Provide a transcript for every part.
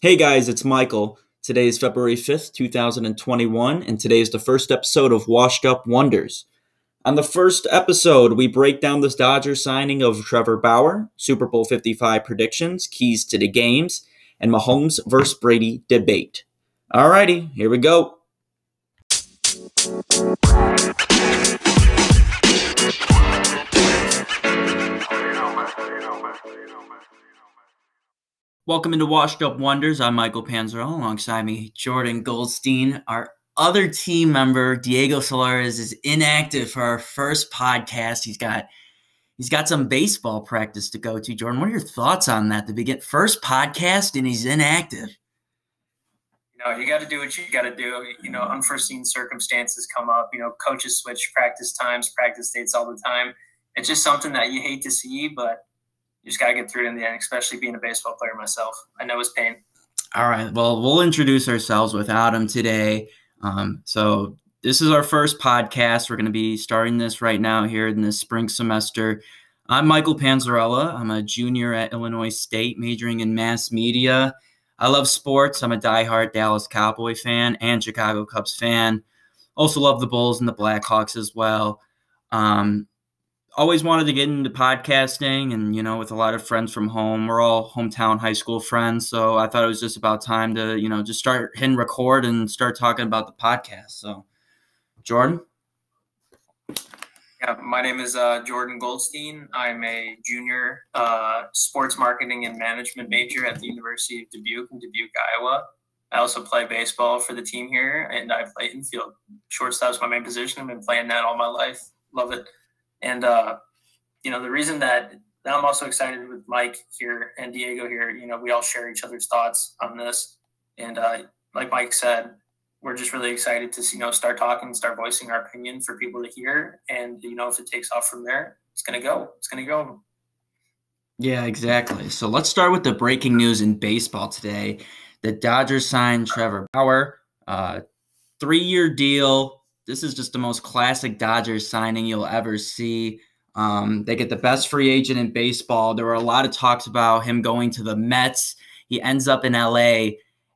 Hey guys, it's Michael. Today is February 5th, 2021, and today is the first episode of Washed Up Wonders. On the first episode, we break down this Dodgers signing of Trevor Bauer, Super Bowl 55 predictions, keys to the games, and Mahomes versus Brady debate. Alrighty, here we go. Welcome into Washed Up Wonders. I'm Michael Panzarella. Alongside me, Jordan Goldstein. Our other team member, Diego Solares, is inactive for our first podcast. He's got he's got some baseball practice to go to. Jordan, what are your thoughts on that? To begin first podcast and he's inactive. You know, you got to do what you got to do. You know, unforeseen circumstances come up. You know, coaches switch practice times, practice dates all the time. It's just something that you hate to see, but you just got to get through it in the end, especially being a baseball player myself. I know his pain. All right. Well, we'll introduce ourselves without Adam today. Um, so, this is our first podcast. We're going to be starting this right now here in this spring semester. I'm Michael Panzarella. I'm a junior at Illinois State, majoring in mass media. I love sports. I'm a diehard Dallas Cowboy fan and Chicago Cubs fan. Also love the Bulls and the Blackhawks as well. Um, always wanted to get into podcasting and you know with a lot of friends from home. We're all hometown high school friends so i thought it was just about time to you know just start hitting record and start talking about the podcast. So jordan? Yeah my name is uh, jordan goldstein. I'm a junior uh, sports marketing and management major at the university of dubuque in dubuque iowa. I also play baseball for the team here and i play infield. Shortstop's my main position. I've been playing that all my life. Love it and uh, you know, the reason that, that I'm also excited with Mike here and Diego here, you know, we all share each other's thoughts on this. And uh, like Mike said, we're just really excited to you know start talking, start voicing our opinion for people to hear. And you know, if it takes off from there, it's gonna go. It's gonna go. Yeah, exactly. So let's start with the breaking news in baseball today. The Dodgers signed Trevor Bauer, uh, three-year deal, this is just the most classic Dodgers signing you'll ever see. Um, they get the best free agent in baseball. There were a lot of talks about him going to the Mets. He ends up in LA.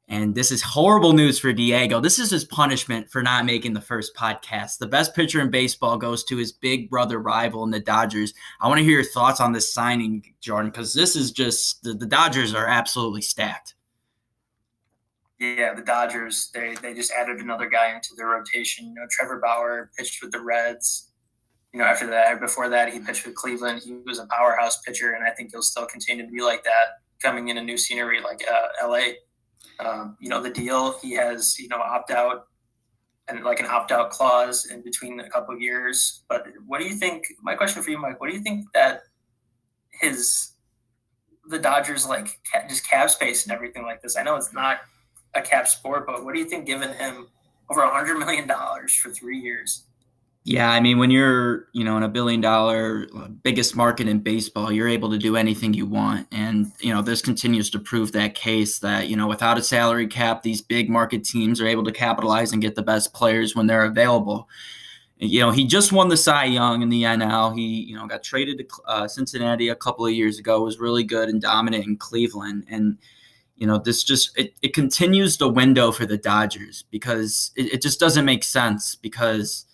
And this is horrible news for Diego. This is his punishment for not making the first podcast. The best pitcher in baseball goes to his big brother rival in the Dodgers. I want to hear your thoughts on this signing, Jordan, because this is just the, the Dodgers are absolutely stacked yeah, the Dodgers they they just added another guy into their rotation. You know, Trevor Bauer pitched with the Reds. You know, after that, before that, he pitched with Cleveland. He was a powerhouse pitcher, and I think he'll still continue to be like that coming in a new scenery like uh, LA. Um, you know, the deal he has, you know, opt out and like an opt out clause in between a couple of years. But what do you think? My question for you, Mike, what do you think that his the Dodgers like just cap space and everything like this? I know it's not a cap sport, but what do you think giving him over a hundred million dollars for three years? Yeah, I mean, when you're, you know, in a billion dollar biggest market in baseball, you're able to do anything you want. And, you know, this continues to prove that case that, you know, without a salary cap, these big market teams are able to capitalize and get the best players when they're available. You know, he just won the Cy Young in the NL. He, you know, got traded to uh, Cincinnati a couple of years ago, was really good and dominant in Cleveland. And, you know this just it, it continues the window for the dodgers because it, it just doesn't make sense because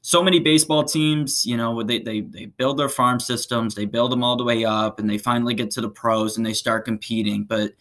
so many baseball teams you know they, they they build their farm systems they build them all the way up and they finally get to the pros and they start competing. But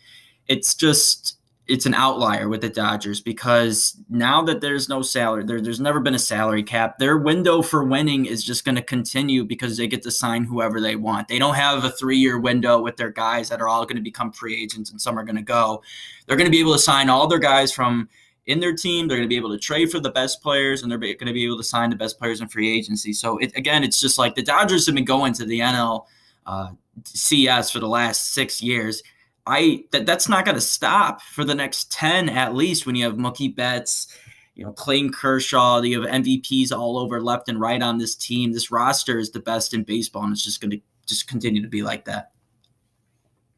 it's just it's an outlier with the Dodgers because now that there's no salary, there, there's never been a salary cap. Their window for winning is just going to continue because they get to sign whoever they want. They don't have a three year window with their guys that are all going to become free agents and some are going to go. They're going to be able to sign all their guys from in their team. They're going to be able to trade for the best players and they're going to be able to sign the best players in free agency. So, it, again, it's just like the Dodgers have been going to the NL uh, CS for the last six years I that that's not going to stop for the next 10 at least when you have Mookie Betts, you know, Clayton Kershaw, you have MVPs all over left and right on this team. This roster is the best in baseball and it's just going to just continue to be like that.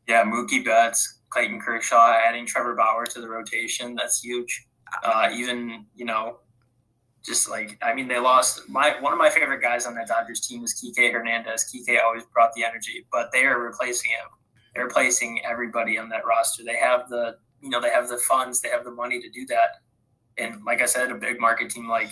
Yeah, Mookie Betts, Clayton Kershaw, adding Trevor Bauer to the rotation, that's huge. Uh, even, you know, just like I mean, they lost my one of my favorite guys on that Dodgers team is Kike Hernandez. Kike always brought the energy, but they are replacing him they're placing everybody on that roster. They have the you know they have the funds, they have the money to do that. And like I said, a big market team like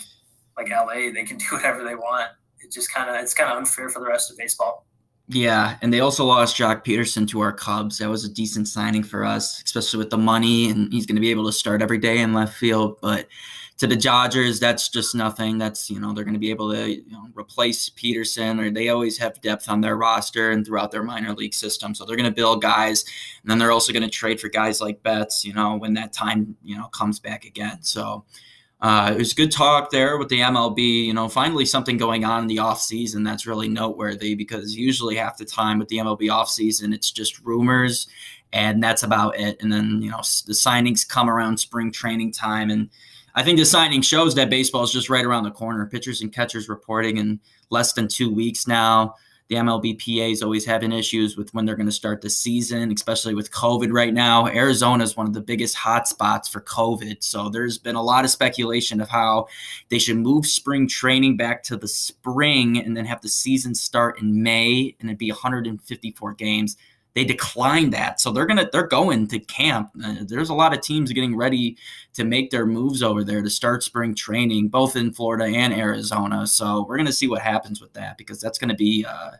like LA, they can do whatever they want. It just kind of it's kind of unfair for the rest of baseball. Yeah, and they also lost Joc Pederson to our Cubs. That was a decent signing for us, especially with the money, and he's going to be able to start every day in left field. But to the Dodgers, that's just nothing. That's you know they're going to be able to you know, replace Pederson, or they always have depth on their roster and throughout their minor league system. So they're going to build guys, and then they're also going to trade for guys like Betts. You know when that time you know comes back again. So uh, it was good talk there with the MLB. You know, finally something going on in the offseason that's really noteworthy because usually half the time with the MLB offseason, it's just rumors and that's about it. And then, you know, the signings come around spring training time. And I think the signing shows that baseball is just right around the corner. Pitchers and catchers reporting in less than two weeks now the MLBPA is always having issues with when they're going to start the season, especially with COVID right now. Arizona is one of the biggest hotspots for COVID. So there's been a lot of speculation of how they should move spring training back to the spring and then have the season start in May and it'd be 154 games. They declined that, so they're gonna they're going to camp. Uh, there's a lot of teams getting ready to make their moves over there to start spring training, both in Florida and Arizona. So we're gonna see what happens with that because that's gonna be uh,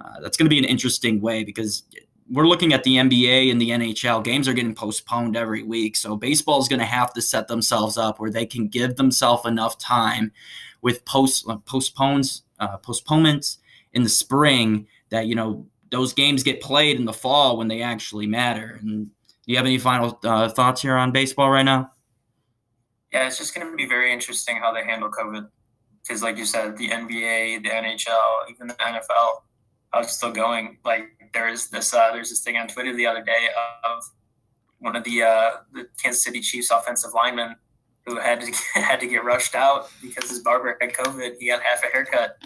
uh, that's gonna be an interesting way because we're looking at the NBA and the NHL. Games are getting postponed every week. So baseball is going to have to set themselves up where they can give themselves enough time with post uh, postpones uh, postponements in the spring that you know those games get played in the fall when they actually matter. And do you have any final uh, thoughts here on baseball right now? Yeah, it's just going to be very interesting how they handle COVID. Because, like you said, the NBA, the NHL, even the NFL, was still going. Like there's this, uh, there's this thing on Twitter the other day of one of the uh, the Kansas City Chiefs offensive linemen who had to had to get rushed out because his barber had COVID. He got half a haircut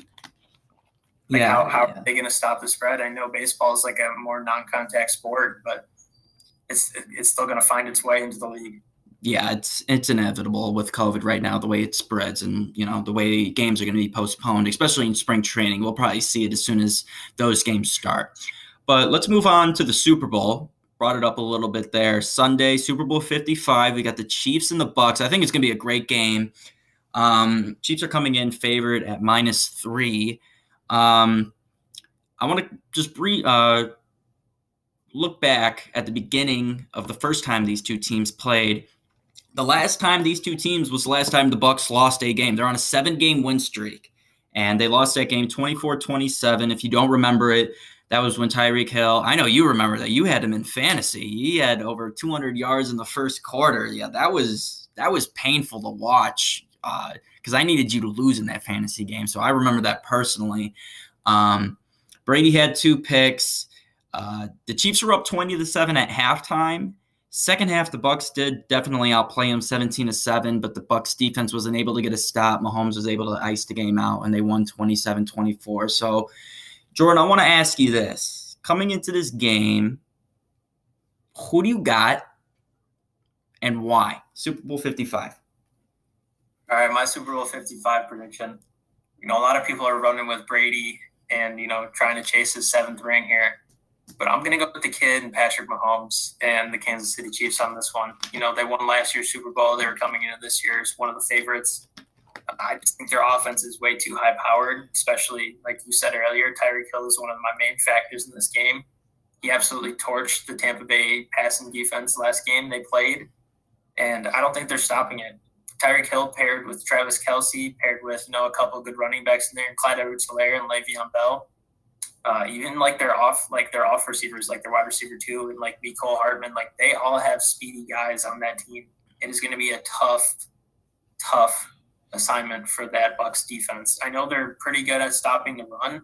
like yeah, how, how yeah. are they going to stop the spread? I know baseball is like a more non-contact sport, but it's it's still going to find its way into the league. Yeah, it's it's inevitable with COVID right now, the way it spreads, and you know the way games are going to be postponed, especially in spring training. We'll probably see it as soon as those games start. But let's move on to the Super Bowl. Brought it up a little bit there. Sunday, Super Bowl Fifty Five. We got the Chiefs and the Bucks. I think it's going to be a great game. Um, Chiefs are coming in favored at minus three. Um, I want to just re- uh, look back at the beginning of the first time these two teams played. The last time these two teams was the last time the Bucks lost a game. They're on a seven-game win streak, and they lost that game 24-27. If you don't remember it, that was when Tyreek Hill. I know you remember that. You had him in fantasy. He had over 200 yards in the first quarter. Yeah, that was that was painful to watch. Uh, because I needed you to lose in that fantasy game. So I remember that personally. Um, Brady had two picks. Uh, the Chiefs were up 20 to 7 at halftime. Second half, the Bucks did definitely outplay them 17 to 7, but the Bucks defense wasn't able to get a stop. Mahomes was able to ice the game out and they won 27-24. So, Jordan, I want to ask you this. Coming into this game, who do you got and why? Super Bowl 55. All right, my Super Bowl 55 prediction. You know, a lot of people are running with Brady and, you know, trying to chase his seventh ring here. But I'm going to go with the kid and Patrick Mahomes and the Kansas City Chiefs on this one. You know, they won last year's Super Bowl. They were coming into this year as one of the favorites. Uh, I just think their offense is way too high powered, especially like you said earlier. Tyreek Hill is one of my main factors in this game. He absolutely torched the Tampa Bay passing defense last game they played, and I don't think they're stopping it. Tyreek Hill paired with Travis Kelce, paired with you know a couple of good running backs in there, Clyde Edwards-Helaire and Le'Veon Bell. Uh, even like their off like their off receivers, like their wide receiver two, and like Mecole Hardman, like they all have speedy guys on that team. It is going to be a tough, tough assignment for that Bucks defense. I know they're pretty good at stopping the run,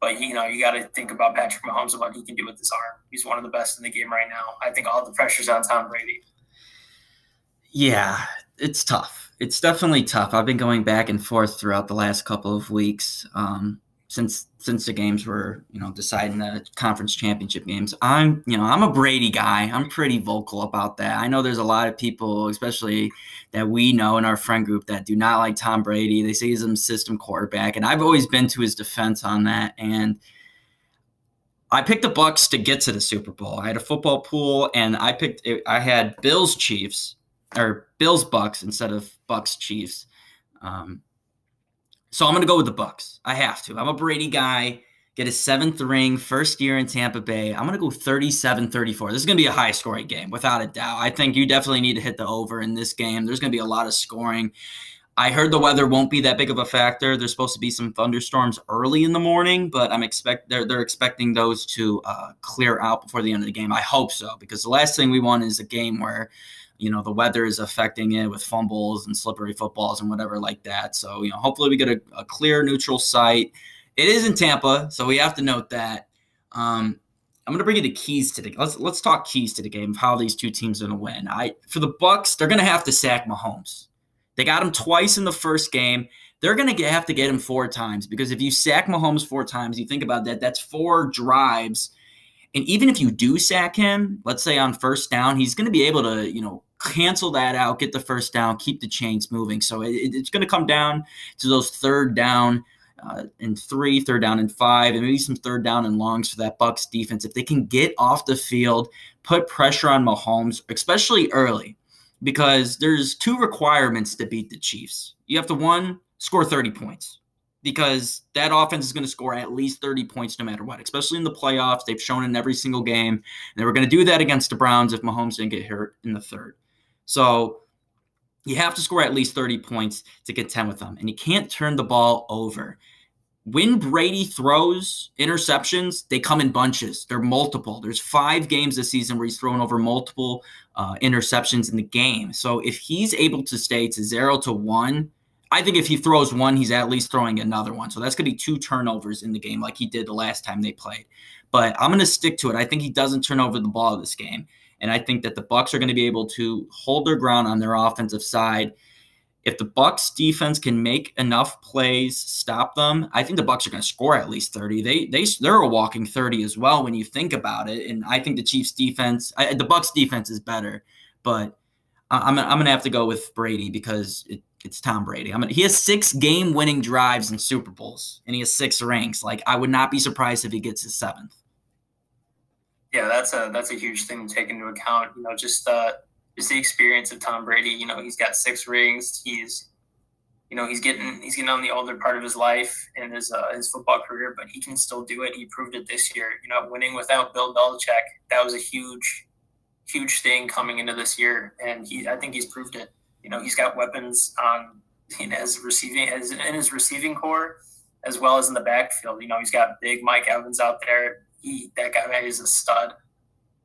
but you know you got to think about Patrick Mahomes and what he can do with his arm. He's one of the best in the game right now. I think all the pressure's on Tom Brady. Yeah, it's tough. It's definitely tough. I've been going back and forth throughout the last couple of weeks um, since since the games were you know deciding the conference championship games. I'm you know I'm a Brady guy. I'm pretty vocal about that. I know there's a lot of people, especially that we know in our friend group, that do not like Tom Brady. They say he's a system quarterback, and I've always been to his defense on that. And I picked the Bucks to get to the Super Bowl. I had a football pool, and I picked. I had Bills Chiefs or Bills Bucks instead of Bucks Chiefs. Um, so I'm going to go with the Bucks. I have to. I'm a Brady guy. Get his seventh ring, first year in Tampa Bay. I'm going to go 37 34. This is going to be a high scoring game, without a doubt. I think you definitely need to hit the over in this game. There's going to be a lot of scoring. I heard the weather won't be that big of a factor. There's supposed to be some thunderstorms early in the morning, but I'm expect they're they're expecting those to uh, clear out before the end of the game. I hope so because the last thing we want is a game where you know the weather is affecting it with fumbles and slippery footballs and whatever like that. So you know hopefully we get a, a clear neutral site. It is in Tampa, so we have to note that. Um, I'm going to bring you the keys to the let's let's talk keys to the game of how these two teams are going to win. I for the Bucks, they're going to have to sack Mahomes. They got him twice in the first game. They're going to have to get him four times because if you sack Mahomes four times, you think about that, that's four drives. And even if you do sack him, let's say on first down, he's going to be able to, you know, cancel that out, get the first down, keep the chains moving. So it, it's going to come down to those third down uh, and three, third down and five, and maybe some third down and longs for that Bucks defense. If they can get off the field, put pressure on Mahomes, especially early because there's two requirements to beat the Chiefs. You have to one score 30 points because that offense is going to score at least 30 points no matter what, especially in the playoffs. They've shown in every single game. And they were going to do that against the Browns if Mahomes didn't get hurt in the third. So you have to score at least 30 points to contend with them. And you can't turn the ball over when Brady throws interceptions, they come in bunches. They're multiple. There's five games this season where he's thrown over multiple uh, interceptions in the game. So if he's able to stay to zero to one, I think if he throws one, he's at least throwing another one. So that's going to be two turnovers in the game, like he did the last time they played. But I'm going to stick to it. I think he doesn't turn over the ball this game, and I think that the Bucks are going to be able to hold their ground on their offensive side if the Bucks defense can make enough plays, stop them, I think the Bucks are going to score at least 30. They they they're a walking 30 as well when you think about it. And I think the Chiefs defense, I, the Bucks defense is better, but I'm I'm going to have to go with Brady because it, it's Tom Brady. I mean, he has six game winning drives in Super Bowls and he has six rings. Like I would not be surprised if he gets his seventh. Yeah, that's a that's a huge thing to take into account. You know, just uh, just the experience of Tom Brady. You know, he's got six rings. He's, you know, he's getting he's getting on the older part of his life and his uh, his football career, but he can still do it. He proved it this year. You know, winning without Bill Belichick that was a huge, huge thing coming into this year, and he I think he's proved it. You know, he's got weapons on in his receiving as in his receiving corps as well as in the backfield. You know, he's got big Mike Evans out there. He that guy is a stud.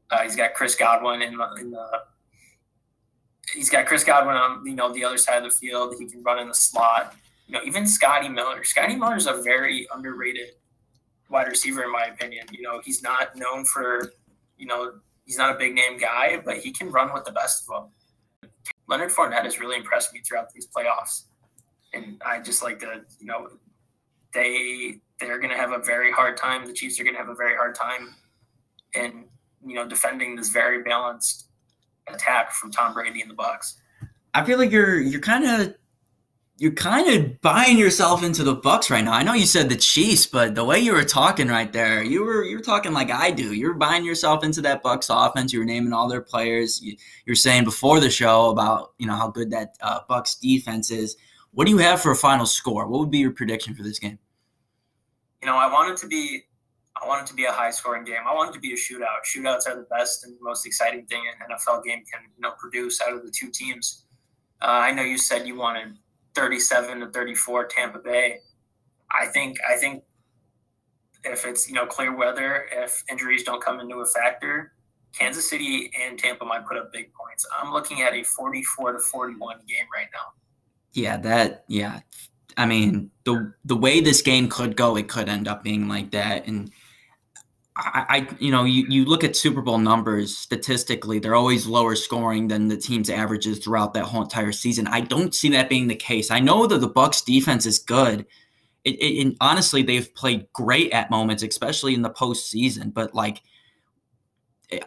Uh, he's got Chris Godwin in the, in the he's got Chris Godwin on you know the other side of the field. He can run in the slot. You know, even Scotty Miller. Scotty Miller is a very underrated wide receiver in my opinion. You know, he's not known for you know he's not a big name guy, but he can run with the best of them. Leonard Fournette has really impressed me throughout these playoffs, and I just like to you know they they're going to have a very hard time. The Chiefs are going to have a very hard time in you know defending this very balanced attack from Tom Brady and the Bucks. I feel like you're you're kind of you're kind of buying yourself into the Bucks right now. I know you said the Chiefs, but the way you were talking right there, you were you're talking like I do. You're buying yourself into that Bucks offense. You were naming all their players. You, are saying before the show about you know how good that uh, Bucks defense is. What do you have for a final score? What would be your prediction for this game? You know, I wanted to be I wanted to be a high scoring game. I wanted to be a shootout. Shootouts are the best and most exciting thing an NFL game can you know produce out of the two teams. Uh, I know you said you wanted 37 to 34 Tampa Bay. I think I think if it's you know clear weather, if injuries don't come into a factor, Kansas City and Tampa might put up big points. I'm looking at a 44 to 41 game right now. Yeah, that yeah. I mean, the the way this game could go, it could end up being like that. And I, I, you know, you, you look at Super Bowl numbers statistically, they're always lower scoring than the team's averages throughout that whole entire season. I don't see that being the case. I know that the Bucks defense is good. It, it, and honestly, they've played great at moments, especially in the postseason. But like,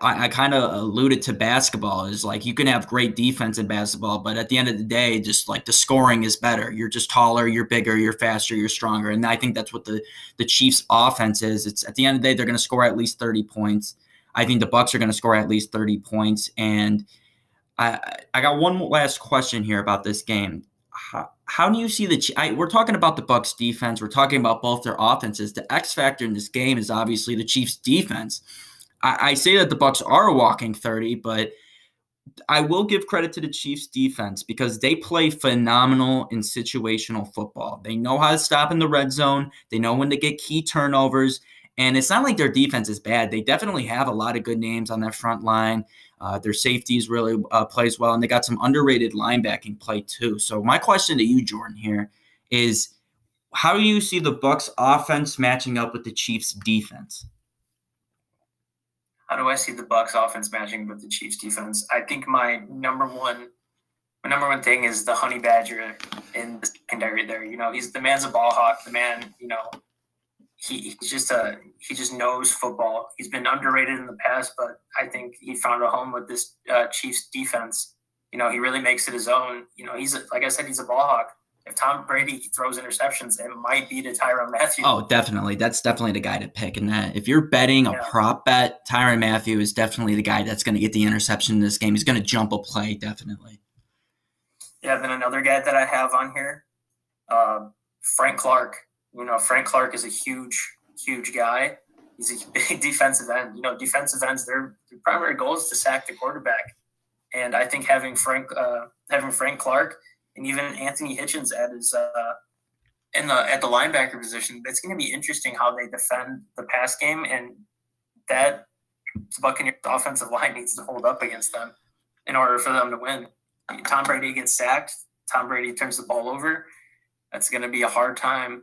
I, I kind of alluded to basketball is like you can have great defense in basketball, but at the end of the day, just like the scoring is better. You're just taller, you're bigger, you're faster, you're stronger, and I think that's what the the Chiefs' offense is. It's at the end of the day, they're going to score at least thirty points. I think the Bucks are going to score at least thirty points, and I I got one last question here about this game. How, how do you see the? I, we're talking about the Bucks defense. We're talking about both their offenses. The X factor in this game is obviously the Chiefs defense. I, I say that the Bucks are walking thirty, but I will give credit to the Chiefs defense because they play phenomenal in situational football. They know how to stop in the red zone. They know when to get key turnovers. And it's not like their defense is bad. They definitely have a lot of good names on that front line. Uh, their safeties really uh, plays well, and they got some underrated linebacking play too. So my question to you, Jordan, here is: How do you see the Bucks offense matching up with the Chiefs defense? How do I see the Bucks offense matching with the Chiefs defense? I think my number one, my number one thing is the Honey Badger in the secondary. There, you know, he's the man's a ball hawk. The man, you know, he, he's just a he just knows football. He's been underrated in the past, but I think he found a home with this uh, Chiefs defense. You know, he really makes it his own. You know, he's a, like I said, he's a ball hawk. If Tom Brady throws interceptions, it might be to Tyrann Mathieu. Oh, definitely. That's definitely the guy to pick. And that if you're betting a yeah. prop bet, Tyrann Mathieu is definitely the guy that's going to get the interception in this game. He's going to jump a play, definitely. Yeah. Then another guy that I have on here, uh, Frank Clark. You know, Frank Clark is a huge, huge guy. He's a big defensive end. You know, defensive ends, their, their primary goal is to sack the quarterback. And I think having Frank, uh, having Frank Clark and even Anthony Hitchens at his, uh, in the at the linebacker position, it's going to be interesting how they defend the pass game, and that Buccaneers offensive line needs to hold up against them in order for them to win. Tom Brady gets sacked. Tom Brady turns the ball over. That's going to be a hard time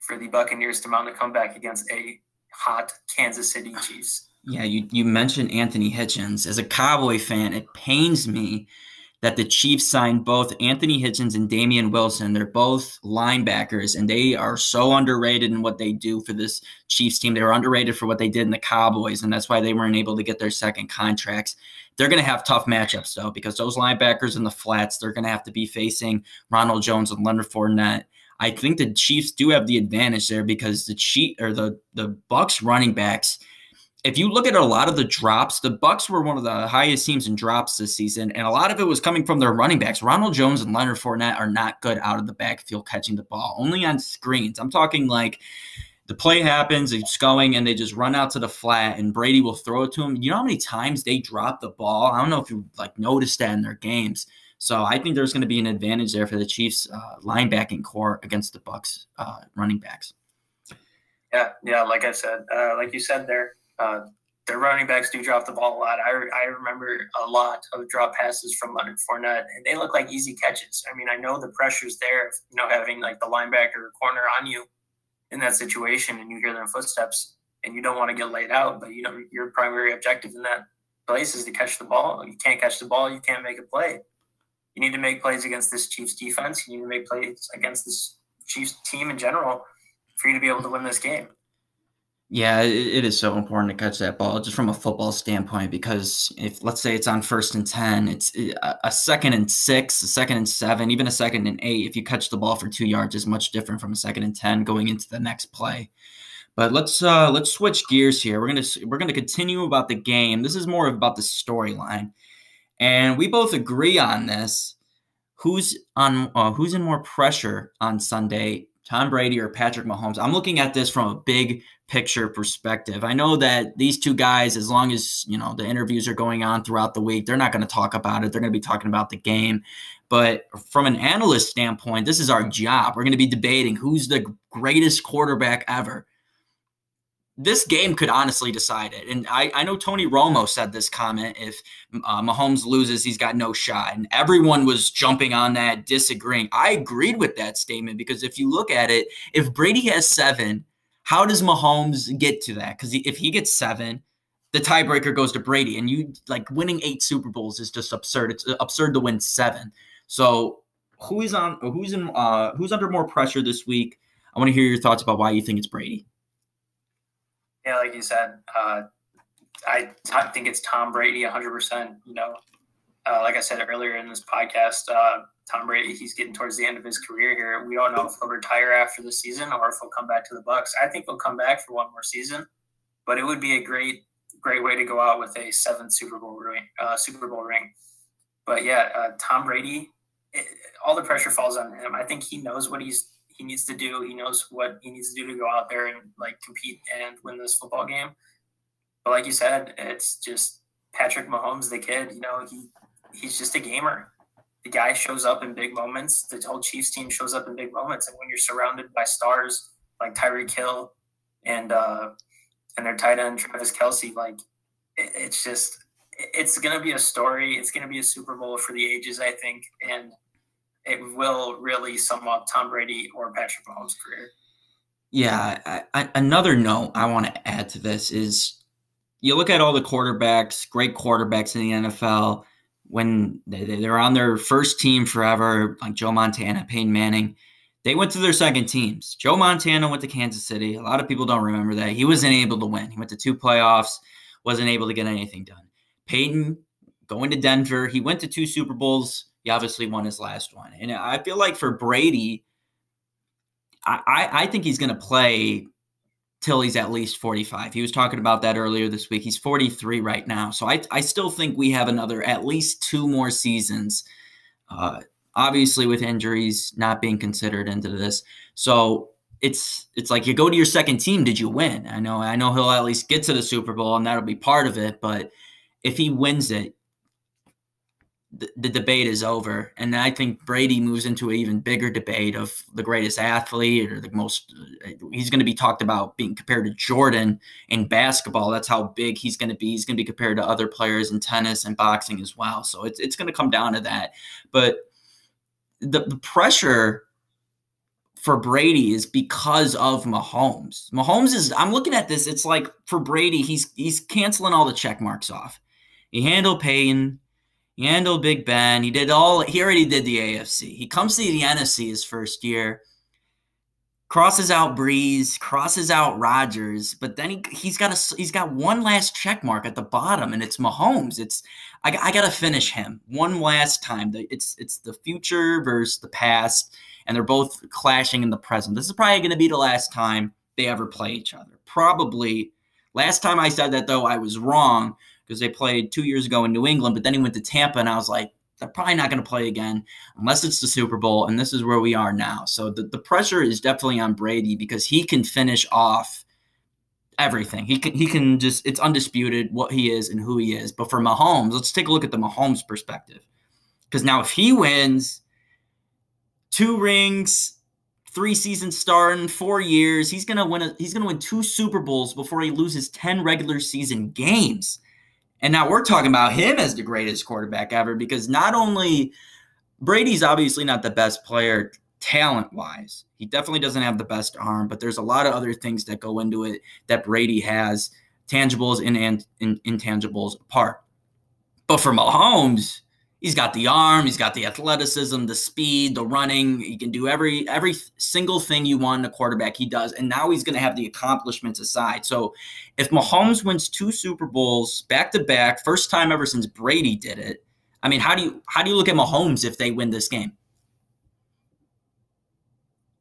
for the Buccaneers to mount a comeback against a hot Kansas City Chiefs. Yeah, you, you mentioned Anthony Hitchens. As a Cowboy fan, it pains me that the Chiefs signed both Anthony Hitchens and Damien Wilson. They're both linebackers, and they are so underrated in what they do for this Chiefs team. They were underrated for what they did in the Cowboys, and that's why they weren't able to get their second contracts. They're going to have tough matchups, though, because those linebackers in the flats, they're going to have to be facing Ronald Jones and Leonard Fournette. I think the Chiefs do have the advantage there because the cheat or the the Bucks running backs. If you look at a lot of the drops, the Bucks were one of the highest teams in drops this season, and a lot of it was coming from their running backs. Ronald Jones and Leonard Fournette are not good out of the backfield catching the ball, only on screens. I'm talking like the play happens, it's going, and they just run out to the flat, and Brady will throw it to him. You know how many times they drop the ball? I don't know if you like noticed that in their games. So I think there's going to be an advantage there for the Chiefs uh, linebacking corps against the Bucks uh, running backs. Yeah, yeah. Like I said, uh, like you said there, uh, their running backs do drop the ball a lot. I, I remember a lot of drop passes from Leonard Fournette, and they look like easy catches. I mean, I know the pressure's there, you know, having like the linebacker or corner on you in that situation, and you hear their footsteps, and you don't want to get laid out. But you know, your primary objective in that place is to catch the ball. You can't catch the ball, you can't make a play. You need to make plays against this Chiefs defense. You need to make plays against this Chiefs team in general for you to be able to win this game. Yeah, it is so important to catch that ball just from a football standpoint because if let's say it's on first and 10, it's a second and six, a second and seven, even a second and eight. If you catch the ball for two yards, is much different from a second and 10 going into the next play. But let's uh, let's switch gears here. We're gonna we're gonna continue about the game. This is more about the storyline. And we both agree on this. Who's on uh, who's in more pressure on Sunday, Tom Brady or Patrick Mahomes? I'm looking at this from a big picture perspective. I know that these two guys, as long as you know the interviews are going on throughout the week, they're not going to talk about it. They're going to be talking about the game. But from an analyst standpoint, this is our job. We're going to be debating who's the greatest quarterback ever this game could honestly decide it. And I, I know Tony Romo said this comment if uh, Mahomes loses, he's got no shot. And everyone was jumping on that, disagreeing. I agreed with that statement because if you look at it, if Brady has seven, how does Mahomes get to that? Because if he gets seven, the tiebreaker goes to Brady. And you like winning eight Super Bowls is just absurd. It's absurd to win seven. So who is on who's in uh who's under more pressure this week? I want to hear your thoughts about why you think it's Brady yeah, like you said, uh, I, I think it's Tom Brady 100%. You know, uh, like I said earlier in this podcast, uh, Tom Brady, he's getting towards the end of his career here. We don't know if he'll retire after the season or if he'll come back to the Bucks. I think he'll come back for one more season, but it would be a great, great way to go out with a seventh Super Bowl ring. Uh, Super Bowl ring. But yeah, uh, Tom Brady, it, all the pressure falls on him. I think he knows what he's he needs to do. He knows what he needs to do to go out there and like compete and win this football game. But like you said, it's just Patrick Mahomes, the kid. You know, he he's just a gamer. The guy shows up in big moments. The whole Chiefs team shows up in big moments, and when you're surrounded by stars like Tyreek Hill and uh, and their tight end Travis Kelce, like it, it's just it's going to be a story. It's going to be a Super Bowl for the ages, I think, and it will really sum up Tom Brady or Patrick Mahomes' career. Yeah, I, I, another note I want to add to this is you look at all the quarterbacks, great quarterbacks in the NFL, when they, they're on their first team forever, like Joe Montana, Peyton Manning, they went to their second teams. Joe Montana went to Kansas City. A lot of people don't remember that. He wasn't able to win. He went to two playoffs, wasn't able to get anything done. Peyton going to Denver, he went to two Super Bowls. He obviously won his last one. And I feel like for Brady, I, I, I think he's going to play till he's at least 45. He was talking about that earlier this week. He's 43 right now. So I, I still think we have another at least two more seasons. Uh, obviously with injuries not being considered into this. So it's it's like you go to your second team, did you win? I know I know he'll at least get to the Super Bowl and that'll be part of it, but if he wins it, the, debate is over. And I think Brady moves into an even bigger debate of the greatest athlete or the most, uh, he's going to be talked about being compared to Jordan in basketball. That's how big he's going to be. He's going to be compared to other players in tennis and boxing as well. So it's, it's going to come down to that. But the, the pressure for Brady is because of Mahomes. Mahomes is I'm looking at this, it's like for Brady, he's he's canceling all the check marks off. He handled Payne, he handled Big Ben. He did all. He already did the AFC. He comes to the NFC his first year. Crosses out Brees, crosses out Rodgers, but then he he's got a he's got one last check mark at the bottom, and it's Mahomes. It's I, I got to finish him one last time. It's it's the future versus the past, and they're both clashing in the present. This is probably going to be the last time they ever play each other. Probably last time I said that though, I was wrong because they played two years ago in New England, but then he went to Tampa, and I was like, they're probably not going to play again unless it's the Super Bowl, and this is where we are now. So the, the pressure is definitely on Brady because he can finish off everything. He can he can just it's undisputed what he is and who he is. But for Mahomes, let's take a look at the Mahomes perspective. Because now if he wins two rings, three seasons starting, four years, he's gonna win a, he's gonna win two Super Bowls before he loses 10 regular season games. And now we're talking about him as the greatest quarterback ever because not only Brady's obviously not the best player talent wise, he definitely doesn't have the best arm, but there's a lot of other things that go into it that Brady has, tangibles and, and, and intangibles apart. But for Mahomes, he's got the arm, he's got the athleticism, the speed, the running. He can do every every single thing you want in a quarterback. He does, and now he's going to have the accomplishments aside. So, if Mahomes wins two Super Bowls back to back, first time ever since Brady did it. I mean, how do you how do you look at Mahomes if they win this game?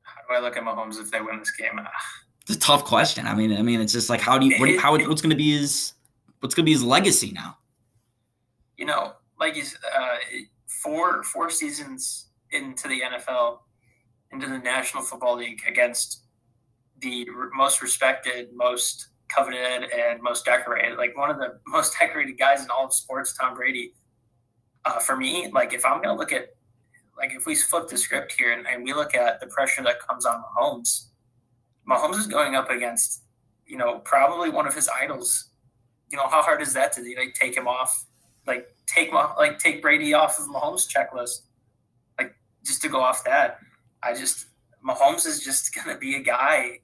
How do I look at Mahomes if they win this game? Ah. It's a tough question. I mean, I mean, it's just like how do you what, how what's going to be his what's going to be his legacy now? You know, like he's uh, four four seasons into the NFL, into the National Football League against the most respected, most coveted, and most decorated. Like one of the most decorated guys in all of sports, Tom Brady. Uh, for me, like if I'm gonna look at, like if we flip the script here and, and we look at the pressure that comes on Mahomes, Mahomes is going up against, you know, probably one of his idols. You know, how hard is that to like take him off, like take my like take Brady off of Mahomes' checklist, like just to go off that. I just Mahomes is just gonna be a guy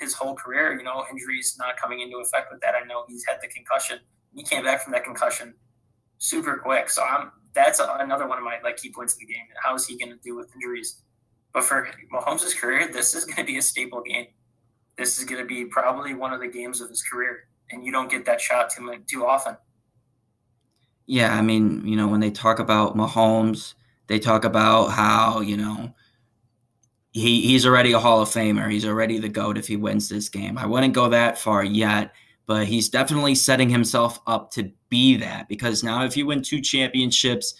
his whole career. You know, injuries not coming into effect with that. I know he's had the concussion. He came back from that concussion super quick. So I'm that's a, another one of my like key points of the game. How is he going to deal with injuries? But for Mahomes' career, this is going to be a staple game. This is going to be probably one of the games of his career. and you don't get that shot too too often. Yeah, I mean, you know, when they talk about Mahomes, they talk about how you know he he's already a Hall of Famer. He's already the goat if he wins this game. I wouldn't go that far yet, but he's definitely setting himself up to be that because now if you win two championships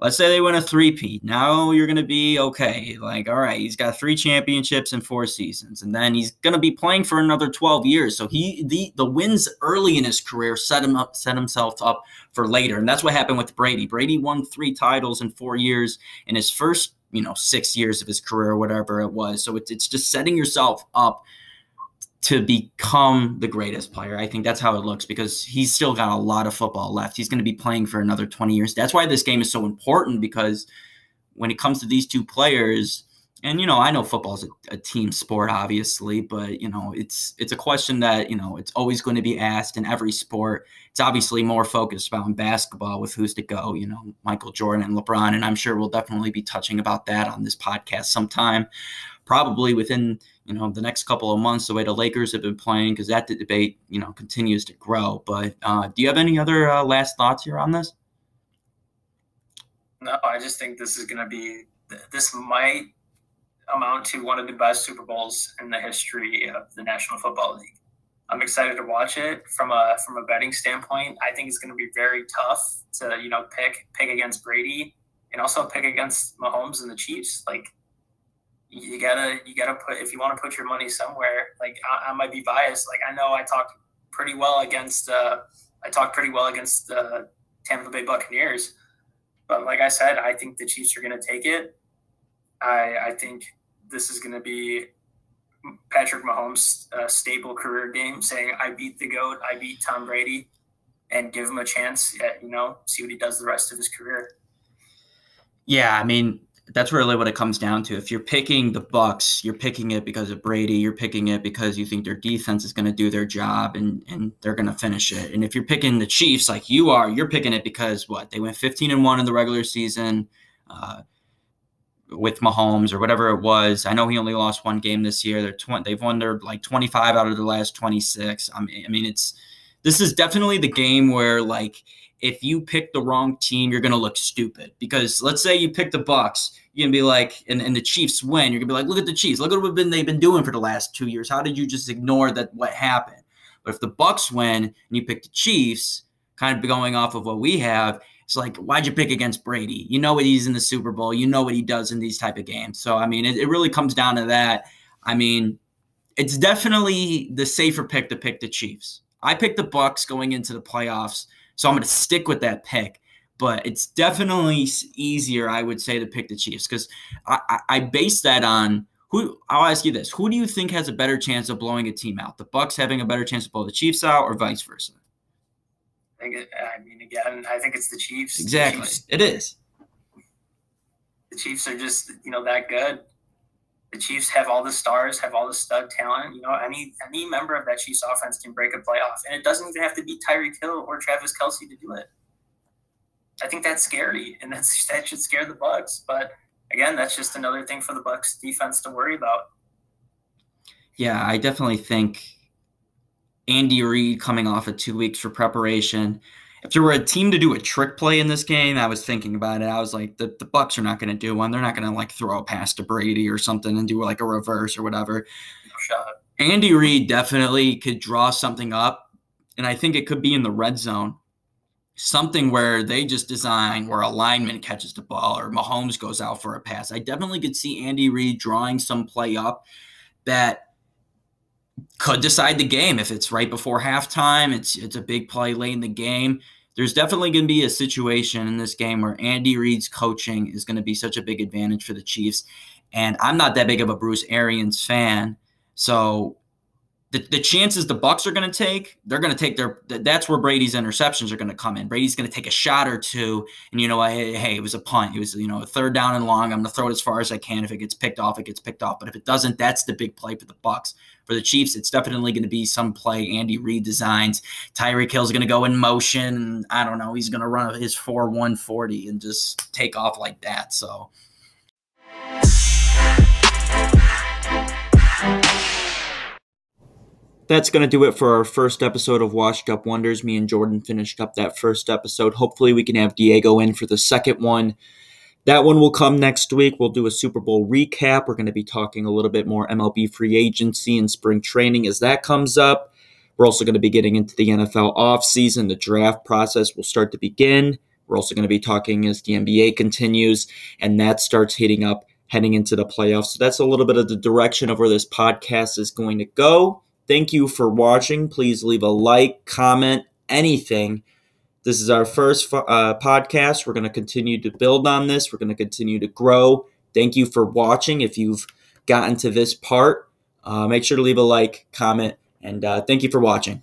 let's say they win a three-peat. Now you're going to be okay. Like, all right, he's got three championships in four seasons, and then he's going to be playing for another 12 years. So he the the wins early in his career set him up, set himself up for later, and that's what happened with Brady. Brady won three titles in four years in his first, you know, six years of his career, whatever it was. So it's it's just setting yourself up to become the greatest player. I think that's how it looks because he's still got a lot of football left. He's going to be playing for another 20 years. That's why this game is so important because when it comes to these two players, and you know, I know football is a, a, team sport, obviously, but you know, it's it's a question that you know it's always going to be asked in every sport. It's obviously more focused about basketball with who's to go. You know, Michael Jordan and LeBron, and I'm sure we'll definitely be touching about that on this podcast sometime, probably within you know the next couple of months the way the Lakers have been playing because that debate you know continues to grow. But uh, do you have any other uh, last thoughts here on this? No, I just think this is going to be this might amount to one of the best Super Bowls in the history of the National Football League. I'm excited to watch it from a from a betting standpoint. I think it's going to be very tough to you know pick pick against Brady and also pick against Mahomes and the Chiefs. Like you gotta you gotta put if you want to put your money somewhere. Like I, I might be biased. Like I know I talked pretty well against uh, I talked pretty well against the Tampa Bay Buccaneers, but like I said, I think the Chiefs are gonna take it. I I think this is gonna be Patrick Mahomes' uh, career game, saying I beat the goat, I beat Tom Brady, and give him a chance. At, you know, see what he does the rest of his career. Yeah, I mean, that's really what it comes down to. If you're picking the Bucks, you're picking it because of Brady. You're picking it because you think their defense is going to do their job and and they're going to finish it. And if you're picking the Chiefs like you are, you're picking it because what they went 15 and one in the regular season uh, with Mahomes or whatever it was. I know he only lost one game this year. They're 20, they've won their like 25 out of the last 26. I mean, I mean it's this is definitely the game where like if you pick the wrong team, you're gonna look stupid. Because let's say you pick the Bucks, you're gonna be like, and, and the Chiefs win, you're gonna be like, look at the Chiefs, look at what they've been doing for the last two years. How did you just ignore that what happened? But if the Bucks win and you pick the Chiefs, kind of going off of what we have, it's like, why'd you pick against Brady? You know what he's in the Super Bowl, you know what he does in these type of games. So I mean, it, it really comes down to that. I mean, it's definitely the safer pick to pick the Chiefs. I picked the Bucks going into the playoffs so I'm going to stick with that pick. But it's definitely easier, I would say, to pick the Chiefs because I, I, I base that on who. I'll ask you this: Who do you think has a better chance of blowing a team out? The Bucks having a better chance to blow the Chiefs out, or vice versa? I think. It, I mean, again, I think it's the Chiefs. Exactly, the Chiefs. it is. The Chiefs are just you know that good the Chiefs have all the stars, have all the stud talent. You know, any any member of that Chiefs offense can break a playoff, and it doesn't even have to be Tyreek Hill or Travis Kelce to do it. I think that's scary, and that's that should scare the Bucks. But again, that's just another thing for the Bucks defense to worry about. Yeah, I definitely think Andy Reid coming off of two weeks for preparation if there were a team to do a trick play in this game, I was thinking about it. I was like, the, the Bucks are not going to do one. They're not going to like throw a pass to Brady or something and do like a reverse or whatever. Andy Reid definitely could draw something up, and I think it could be in the red zone. Something where they just design where a lineman catches the ball or Mahomes goes out for a pass. I definitely could see Andy Reid drawing some play up that could decide the game. If it's right before halftime. It's it's a big play late in the game. There's definitely going to be a situation in this game where Andy Reid's coaching is going to be such a big advantage for the Chiefs. And I'm not that big of a Bruce Arians fan, so the, the chances the bucks are going to take they're going to take their that's where brady's interceptions are going to come in. Brady's going to take a shot or two. And you know hey, hey it was a punt. It was you know a third down and long. I'm going to throw it as far as i can. If it gets picked off it gets picked off. But if it doesn't that's the big play for the bucks for the chiefs it's definitely going to be some play andy reid designs tyreek hill's going to go in motion i don't know he's going to run his 4 140 and just take off like that so that's going to do it for our first episode of Washed Up Wonders. Me and Jordan finished up that first episode. Hopefully, we can have Diego in for the second one. That one will come next week. We'll do a Super Bowl recap. We're going to be talking a little bit more MLB free agency and spring training as that comes up. We're also going to be getting into the NFL offseason. The draft process will start to begin. We're also going to be talking as the NBA continues and that starts heating up heading into the playoffs. So that's a little bit of the direction of where this podcast is going to go. Thank you for watching. Please leave a like, comment, anything. This is our first uh, podcast. We're going to continue to build on this. We're going to continue to grow. Thank you for watching. If you've gotten to this part, uh, make sure to leave a like, comment, and uh, thank you for watching.